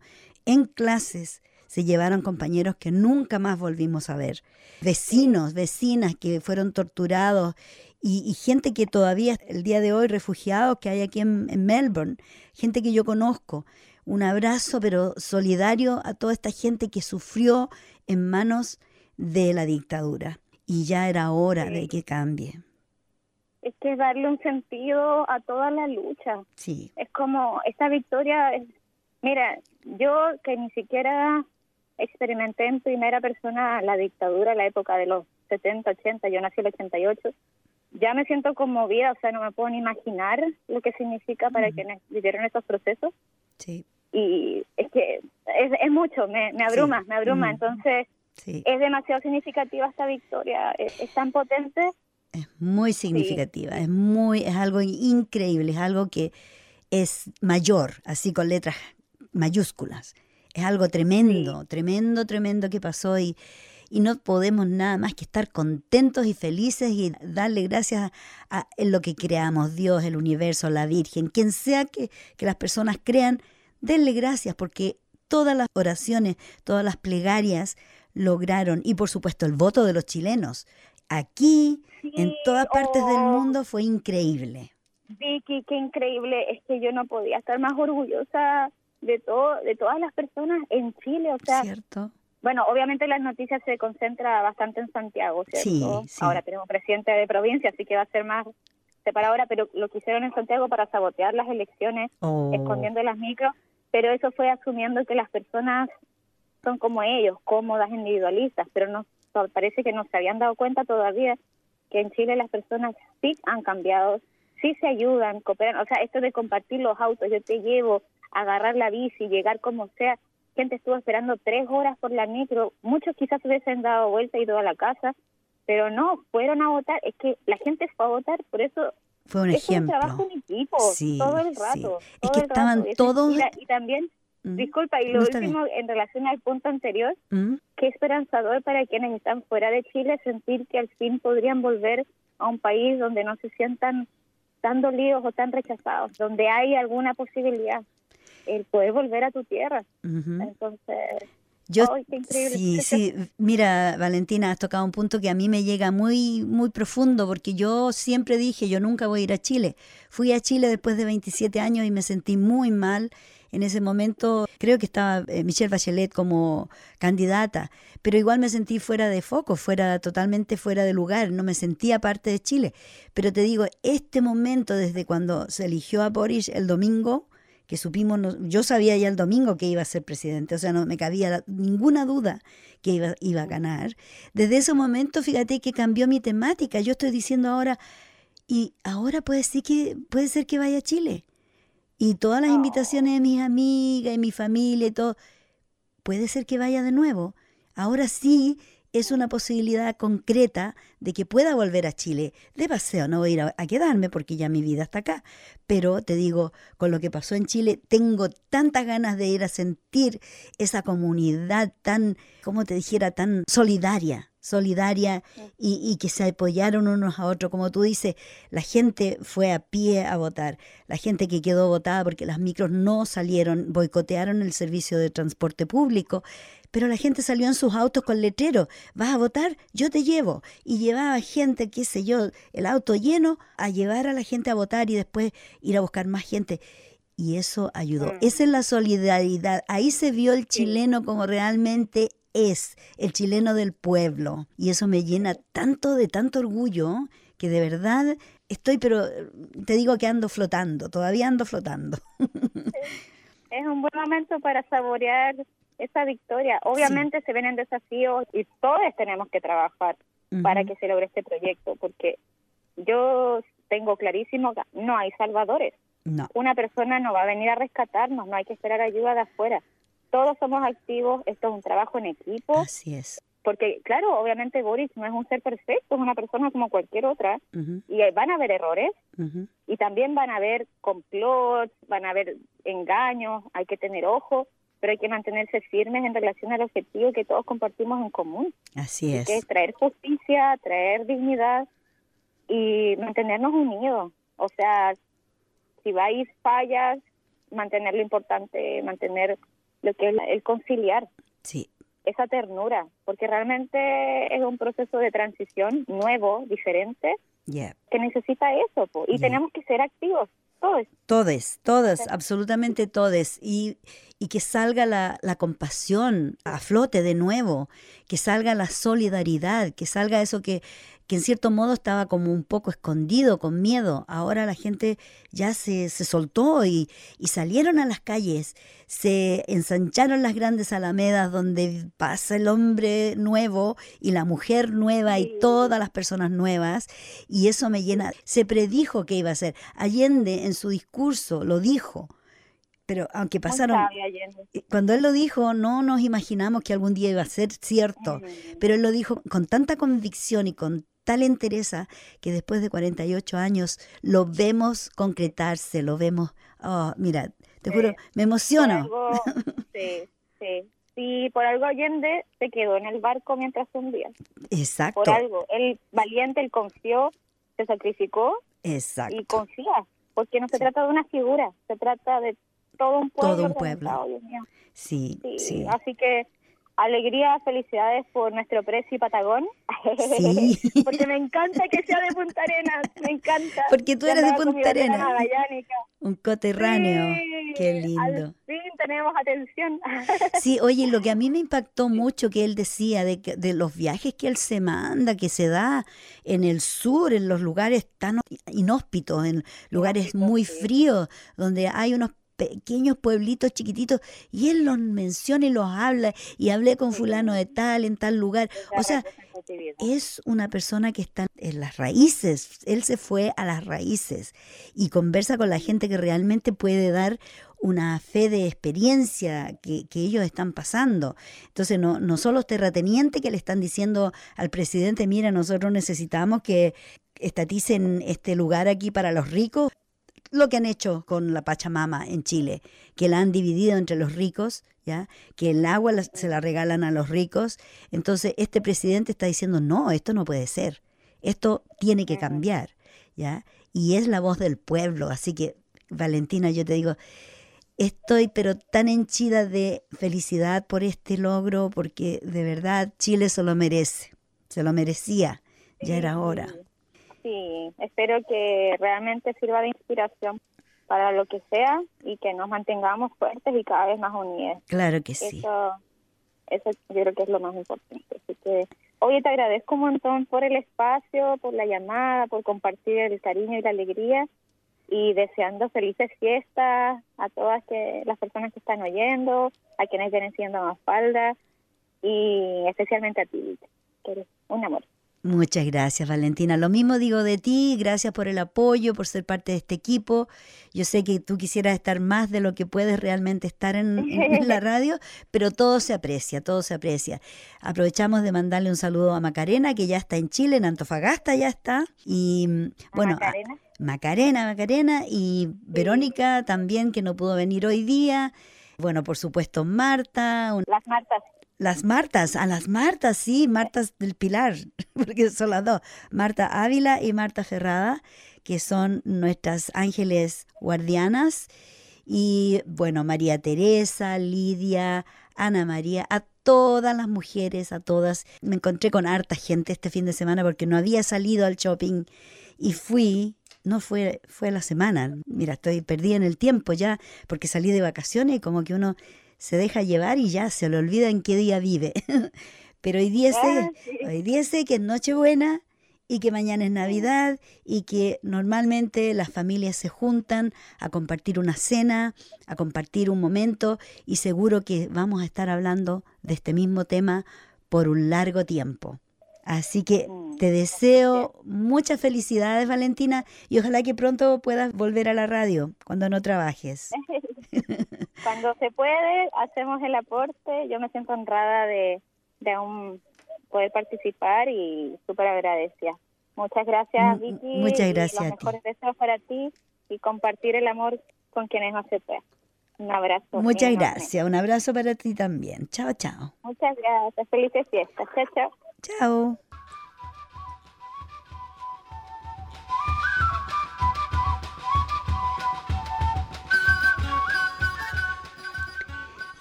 en clases. Se llevaron compañeros que nunca más volvimos a ver, vecinos, vecinas que fueron torturados y, gente que todavía el día de hoy, refugiados que hay aquí en, en Melbourne, gente que yo conozco. Un abrazo, pero solidario a toda esta gente que sufrió en manos de la dictadura. Y ya era hora de que cambie es que darle un sentido a toda la lucha. Sí. Es como esta victoria, mira, yo que ni siquiera experimenté en primera persona la dictadura, la época de los 70, 80, yo nací en el 88, ya me siento conmovida, o sea, no me puedo ni imaginar lo que significa para quienes vivieron estos procesos. Sí. Y es que es, es mucho, me, me abruma, me abruma, entonces es demasiado significativa esta victoria, es tan potente es muy significativa, es muy, es algo increíble, es algo que es mayor, así con letras mayúsculas. Es algo tremendo, tremendo, tremendo que pasó y, y no podemos nada más que estar contentos y felices y darle gracias a, lo que creamos, Dios, el universo, la Virgen, quien sea que, que las personas crean, denle gracias porque todas las oraciones, todas las plegarias lograron, y por supuesto el voto de los chilenos, aquí, en todas partes del oh. mundo, fue increíble. Vicky, qué increíble, es que yo no podía estar más orgullosa de todo, de todas las personas en Chile, o sea, ¿Cierto? Bueno, obviamente las noticias se concentra bastante en Santiago, ¿cierto? Sí, Ahora tenemos presidente de provincia, así que va a ser más separadora, pero lo que hicieron en Santiago para sabotear las elecciones, oh. escondiendo las micros, pero eso fue asumiendo que las personas son como ellos, cómodas, individualistas, pero no parece que no se habían dado cuenta todavía que en Chile las personas sí han cambiado, sí se ayudan, cooperan, o sea, esto de compartir los autos, yo te llevo, agarrar la bici, llegar como sea, gente estuvo esperando tres horas por la micro, muchos quizás hubiesen dado vuelta y ido a la casa, pero no, fueron a votar, es que la gente fue a votar, por eso fue un es ejemplo. un trabajo en equipo, todo el rato. Es que estaban todos... Y, también, mm. disculpa, y lo último en relación al punto anterior, mm. qué esperanzador para quienes están fuera de Chile sentir que al fin podrían volver a un país donde no se sientan tan dolidos o tan rechazados, donde hay alguna posibilidad el poder volver a tu tierra. Entonces, yo, sí, sí, mira, Valentina, has tocado un punto que a mí me llega muy, muy profundo, porque yo siempre dije, yo nunca voy a ir a Chile. Fui a Chile después de 27 años y me sentí muy mal. En ese momento creo que estaba eh, Michelle Bachelet como candidata, pero igual me sentí fuera de foco, fuera totalmente fuera de lugar, no me sentía parte de Chile. Pero te digo, este momento desde cuando se eligió a Boris el domingo, que supimos, yo sabía ya el domingo que iba a ser presidente, o sea, no me cabía ninguna duda que iba, iba a ganar. Desde ese momento, fíjate que cambió mi temática. Yo estoy diciendo ahora, y ahora puede ser que, puede ser que vaya a Chile. Y todas las invitaciones de mis amigas y mi familia y todo, puede ser que vaya de nuevo. Ahora sí es una posibilidad concreta de que pueda volver a Chile. De paseo, no voy a ir a, quedarme porque ya mi vida está acá. Pero te digo, con lo que pasó en Chile, tengo tantas ganas de ir a sentir esa comunidad tan, como te dijera, tan solidaria solidaria y, que se apoyaron unos a otros. Como tú dices, la gente fue a pie a votar, la gente que quedó votada porque las micros no salieron, boicotearon el servicio de transporte público, pero la gente salió en sus autos con letrero, vas a votar, yo te llevo. Y llevaba gente, qué sé yo, el auto lleno a llevar a la gente a votar y después ir a buscar más gente. Y eso ayudó. Mm. Esa es la solidaridad. Ahí se vio el chileno como realmente es, el chileno del pueblo. Y eso me llena tanto de tanto orgullo que de verdad estoy, pero te digo que ando flotando, todavía ando flotando. Es un buen momento para saborear esa victoria. Obviamente se vienen desafíos y todos tenemos que trabajar para que se logre este proyecto, porque yo tengo clarísimo que no hay salvadores. No. Una persona no va a venir a rescatarnos, no hay que esperar ayuda de afuera. Todos somos activos, esto es un trabajo en equipo. Así es. Porque, claro, obviamente Boris no es un ser perfecto, es una persona como cualquier otra, y van a haber errores, y también van a haber complots, van a haber engaños, hay que tener ojo, pero hay que mantenerse firmes en relación al objetivo que todos compartimos en común. Así es. Que es traer justicia, traer dignidad y mantenernos unidos. O sea, si vais fallas, mantener lo importante, mantener lo que es el conciliar. Sí. Esa ternura, porque realmente es un proceso de transición nuevo, diferente, que necesita eso, y tenemos que ser activos todos. Todes, todas, absolutamente todes. Y, y que salga la, la, compasión a flote de nuevo, que salga la solidaridad, que salga eso que que en cierto modo estaba como un poco escondido, con miedo. Ahora la gente ya se, se soltó y, y, salieron a las calles, se ensancharon las grandes alamedas donde pasa el hombre nuevo y la mujer nueva y todas las personas nuevas. Y eso me llena. Se predijo que iba a ser. Allende en su discurso lo dijo pero aunque pasaron, cuando él lo dijo, no nos imaginamos que algún día iba a ser cierto, pero él lo dijo con tanta convicción y con tal entereza que después de 48 años lo vemos concretarse, lo vemos, oh, mira, te juro, me emociono. sí, sí. Sí, por algo Allende se quedó en el barco mientras hundía. Exacto. Por algo. El valiente, él confió, se sacrificó Exacto. y confía. Porque no se trata de una figura, se trata de todo un pueblo. Todo un pueblo. Sí, Sí, sí. Así que alegría, felicidades por nuestro Prezi Patagón. Sí. Porque me encanta que sea de Punta Arenas, me encanta. Porque tú eres de Punta Arenas. Un coterráneo. Sí, Qué lindo. Al fin tenemos atención. Sí, oye, lo que a mí me impactó mucho que él decía de, que- de los viajes que él se manda, que se da en el sur, en los lugares tan inhóspitos, en lugares muy fríos, donde hay unos pequeños pueblitos chiquititos, y él los menciona y los habla, y hablé con fulano de tal, en tal lugar. O sea, es una persona que está en las raíces, él se fue a las raíces y conversa con la gente que realmente puede dar una fe de experiencia que, que ellos están pasando. Entonces, no, no son los terratenientes que le están diciendo al presidente, mira, nosotros necesitamos que estaticen este lugar aquí para los ricos, lo que han hecho con la Pachamama en Chile, que la han dividido entre los ricos, ¿ya? que el agua la- se la regalan a los ricos. Entonces, este presidente está diciendo, no, esto no puede ser, esto tiene que cambiar, ¿ya? Y es la voz del pueblo, así que, Valentina, yo te digo, estoy pero tan henchida de felicidad por este logro, porque de verdad Chile se lo merece, se lo merecía, ya era hora. Sí, espero que realmente sirva de inspiración para lo que sea y que nos mantengamos fuertes y cada vez más unidos. Claro que sí. Eso, eso yo creo que es lo más importante. Así que, oye, te agradezco un montón por el espacio, por la llamada, por compartir el cariño y la alegría y deseando felices fiestas a todas que, las personas que están oyendo, a quienes vienen siendo más falda y especialmente a ti, que eres un amor. Muchas gracias, Valentina. Lo mismo digo de ti, gracias por el apoyo, por ser parte de este equipo. Yo sé que tú quisieras estar más de lo que puedes realmente estar en, en la radio, pero todo se aprecia, todo se aprecia. Aprovechamos de mandarle un saludo a Macarena, que ya está en Chile, en Antofagasta ya está. Y mm, bueno, a- Macarena. Macarena, Macarena y Verónica también, que no pudo venir hoy día. Bueno, por supuesto, Marta, un- Las Martas. Las Martas, a las Martas, sí, Martas del Pilar, porque son las dos, Marta Ávila y Marta Ferrada, que son nuestras ángeles guardianas, y bueno, María Teresa, Lidia, Ana María, a todas las mujeres, a todas. Me encontré con harta gente este fin de semana porque no había salido al shopping y fui, no fue, fue la semana, mira, estoy perdida en el tiempo ya, porque salí de vacaciones y como que uno se deja llevar y ya se le olvida en qué día vive. Pero hoy día sé, Ah, sí. hoy día sé que es Nochebuena y que mañana es Navidad y que normalmente las familias se juntan a compartir una cena, a compartir un momento y seguro que vamos a estar hablando de este mismo tema por un largo tiempo. Así que Mm. te deseo muchas felicidades, Valentina, y ojalá que pronto puedas volver a la radio cuando no trabajes. Cuando se puede, hacemos el aporte. Yo me siento honrada de, de aún poder participar y súper agradecida. Muchas gracias, Vicky. muchas y gracias a Los mejores deseos para ti y compartir el amor con quienes no se. Un abrazo. Muchas enorme. gracias. Un abrazo para ti también. Chao, chao. Muchas gracias. Felices fiestas. Chao, chao. Chao.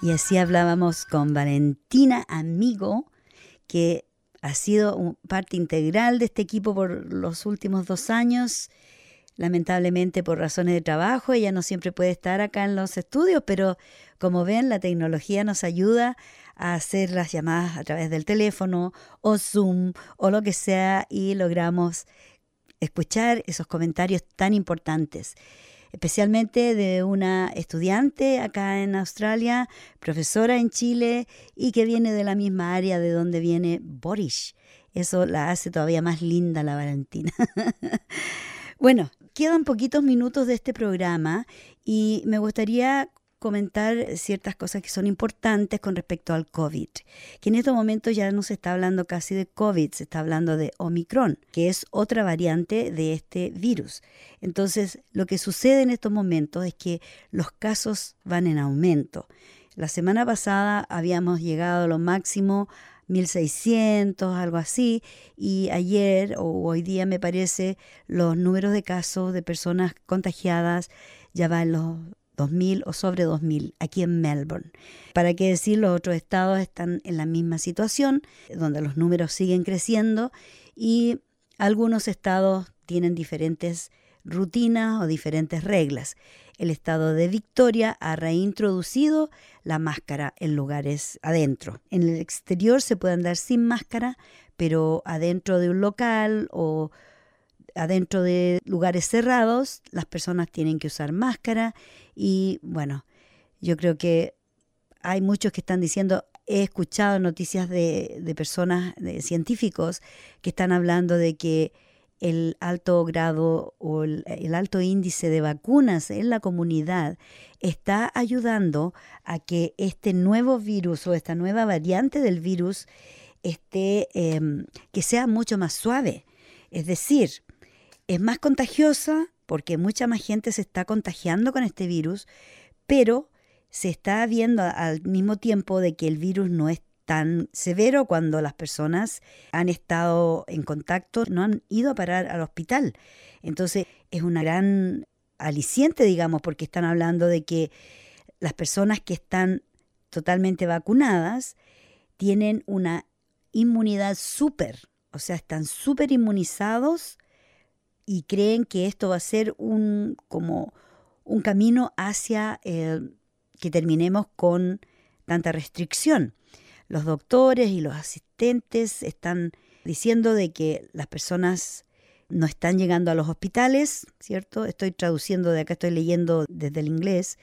Y así hablábamos con Valentina Amigo, que ha sido parte integral de este equipo por los últimos dos años. Lamentablemente por razones de trabajo, ella no siempre puede estar acá en los estudios, pero como ven, la tecnología nos ayuda a hacer las llamadas a través del teléfono o Zoom o lo que sea y logramos escuchar esos comentarios tan importantes, especialmente de una estudiante acá en Australia, profesora en Chile y que viene de la misma área de donde viene Boris. Eso la hace todavía más linda la Valentina. bueno, quedan poquitos minutos de este programa y me gustaría comentar ciertas cosas que son importantes con respecto al COVID, que en estos momentos ya no se está hablando casi de COVID, se está hablando de Omicron, que es otra variante de este virus. Entonces, lo que sucede en estos momentos es que los casos van en aumento. La semana pasada habíamos llegado a lo máximo 1600, algo así, y ayer o hoy día me parece los números de casos de personas contagiadas ya van los 2.000 o sobre 2.000 aquí en Melbourne. Para qué decir, los otros estados están en la misma situación, donde los números siguen creciendo y algunos estados tienen diferentes rutinas o diferentes reglas. El estado de Victoria ha reintroducido la máscara en lugares adentro. En el exterior se puede andar sin máscara, pero adentro de un local o adentro de lugares cerrados, las personas tienen que usar máscara y bueno, yo creo que hay muchos que están diciendo, he escuchado noticias de, de personas, de científicos, que están hablando de que el alto grado o el, alto índice de vacunas en la comunidad está ayudando a que este nuevo virus o esta nueva variante del virus esté, eh, que sea mucho más suave. Es decir, es más contagiosa porque mucha más gente se está contagiando con este virus, pero se está viendo al mismo tiempo de que el virus no es tan severo cuando las personas han estado en contacto, no han ido a parar al hospital. Entonces es una gran aliciente, digamos, porque están hablando de que las personas que están totalmente vacunadas tienen una inmunidad súper, o sea, están súper inmunizados y creen que esto va a ser un, como un camino hacia eh, que terminemos con tanta restricción. Los doctores y los asistentes están diciendo de que las personas no están llegando a los hospitales, ¿cierto? Estoy traduciendo de acá, estoy leyendo desde el inglés,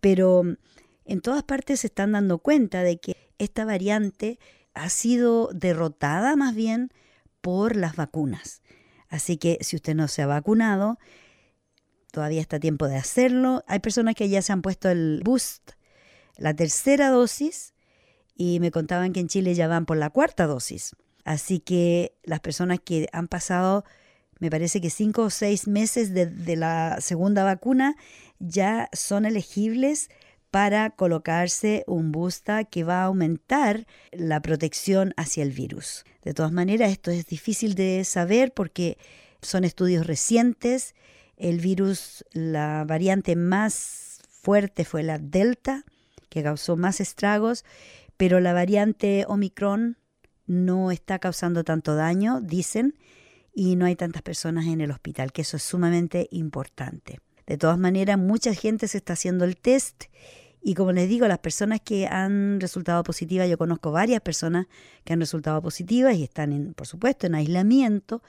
pero en todas partes se están dando cuenta de que esta variante ha sido derrotada más bien por las vacunas. Así que si usted no se ha vacunado, todavía está tiempo de hacerlo. Hay personas que ya se han puesto el boost, la tercera dosis, y me contaban que en Chile ya van por la cuarta dosis. Así que las personas que han pasado, me parece que cinco o seis meses de, de la segunda vacuna, ya son elegibles para colocarse un booster que va a aumentar la protección hacia el virus. De todas maneras, esto es difícil de saber porque son estudios recientes. El virus, la variante más fuerte fue la Delta, que causó más estragos, pero la variante Omicron no está causando tanto daño, dicen, y no hay tantas personas en el hospital, que eso es sumamente importante. De todas maneras, mucha gente se está haciendo el test y como les digo, las personas que han resultado positivas, yo conozco varias personas que han resultado positivas y están, en, por supuesto, en aislamiento,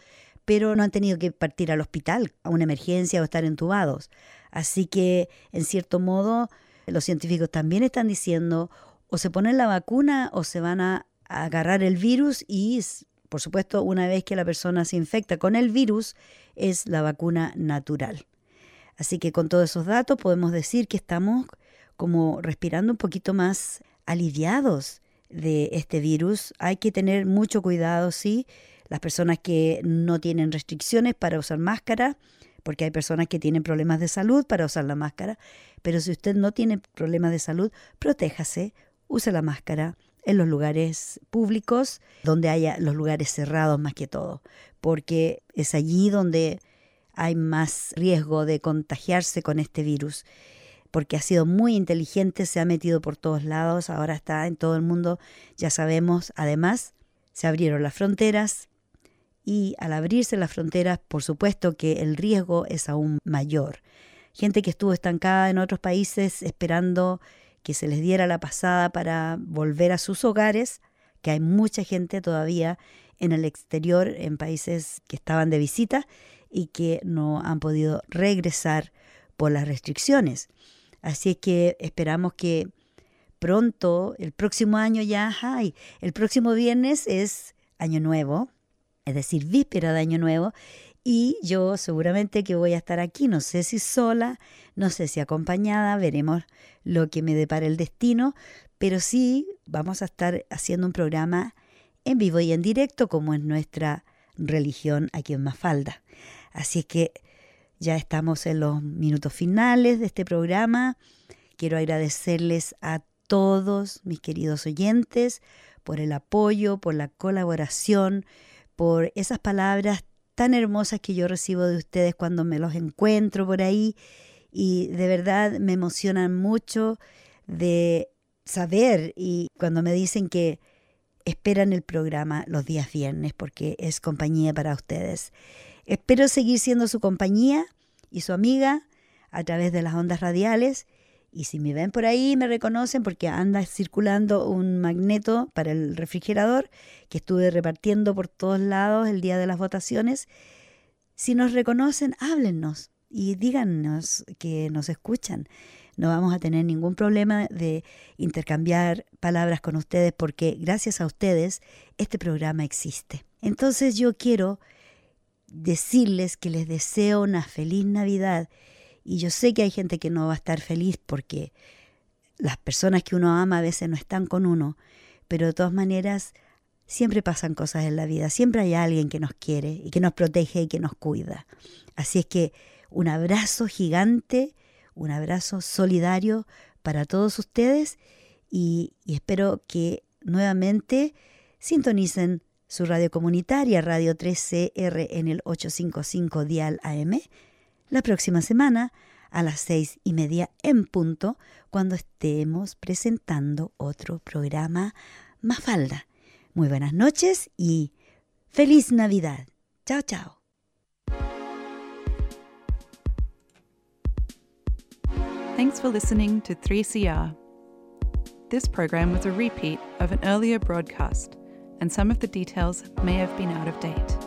pero no han tenido que partir al hospital a una emergencia o estar entubados. Así que, en cierto modo, los científicos también están diciendo o se ponen la vacuna o se van a, agarrar el virus y, por supuesto, una vez que la persona se infecta con el virus, es la vacuna natural. Así que con todos esos datos podemos decir que estamos como respirando un poquito más aliviados de este virus. Hay que tener mucho cuidado, sí. Las personas que no tienen restricciones para usar máscara, porque hay personas que tienen problemas de salud para usar la máscara, pero si usted no tiene problemas de salud, protéjase, use la máscara en los lugares públicos, donde haya los lugares cerrados más que todo, porque es allí donde hay más riesgo de contagiarse con este virus porque ha sido muy inteligente, se ha metido por todos lados, ahora está en todo el mundo, ya sabemos, además, se abrieron las fronteras y al abrirse las fronteras, por supuesto que el riesgo es aún mayor. Gente que estuvo estancada en otros países esperando que se les diera la pasada para volver a sus hogares, que hay mucha gente todavía en el exterior, en países que estaban de visita y que no han podido regresar por las restricciones. Así que esperamos que pronto, el próximo año ya, hay. el próximo viernes es Año Nuevo, es decir, víspera de Año Nuevo, Y yo seguramente que voy a estar aquí, no sé si sola, no sé si acompañada, veremos lo que me depara el destino, pero sí vamos a estar haciendo un programa en vivo y en directo como es nuestra religión aquí en Mafalda. Así que ya estamos en los minutos finales de este programa. Quiero agradecerles a todos mis queridos oyentes por el apoyo, por la colaboración, por esas palabras tan hermosas que yo recibo de ustedes cuando me los encuentro por ahí y de verdad me emocionan mucho de saber y cuando me dicen que esperan el programa los días viernes porque es compañía para ustedes. Espero seguir siendo su compañía y su amiga a través de las ondas radiales y si me ven por ahí, me reconocen porque anda circulando un magneto para el refrigerador que estuve repartiendo por todos lados el día de las votaciones. Si nos reconocen, háblennos y díganos que nos escuchan. No vamos a tener ningún problema de intercambiar palabras con ustedes porque gracias a ustedes este programa existe. Entonces yo quiero decirles que les deseo una feliz Navidad y yo sé que hay gente que no va a estar feliz porque las personas que uno ama a veces no están con uno, pero de todas maneras siempre pasan cosas en la vida, siempre hay alguien que nos quiere y que nos protege y que nos cuida. Así es que un abrazo gigante, un abrazo solidario para todos ustedes y, espero que nuevamente sintonicen su radio comunitaria, Radio 3CR en el 855 Dial AM la próxima semana a las seis y media en punto cuando estemos presentando otro programa Mafalda. Muy buenas noches y feliz Navidad. Chao, chao. Thanks for listening to 3CR. This program was a repeat of an earlier broadcast, and some of the details may have been out of date.